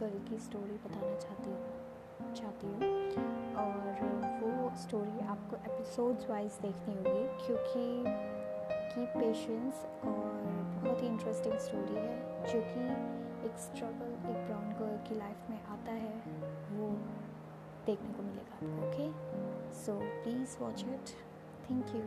Girl की story बताना चाहती हूँ चाहती हूँ। और वो स्टोरी आपको एपिसोड्स वाइज देखनी होगी, क्योंकि की पेशेंस और बहुत ही इंटरेस्टिंग स्टोरी है, जो कि एक स्ट्रगल एक ब्राउन गर्ल की लाइफ में आता है, वो देखने को मिलेगा आपको okay so please watch it thank you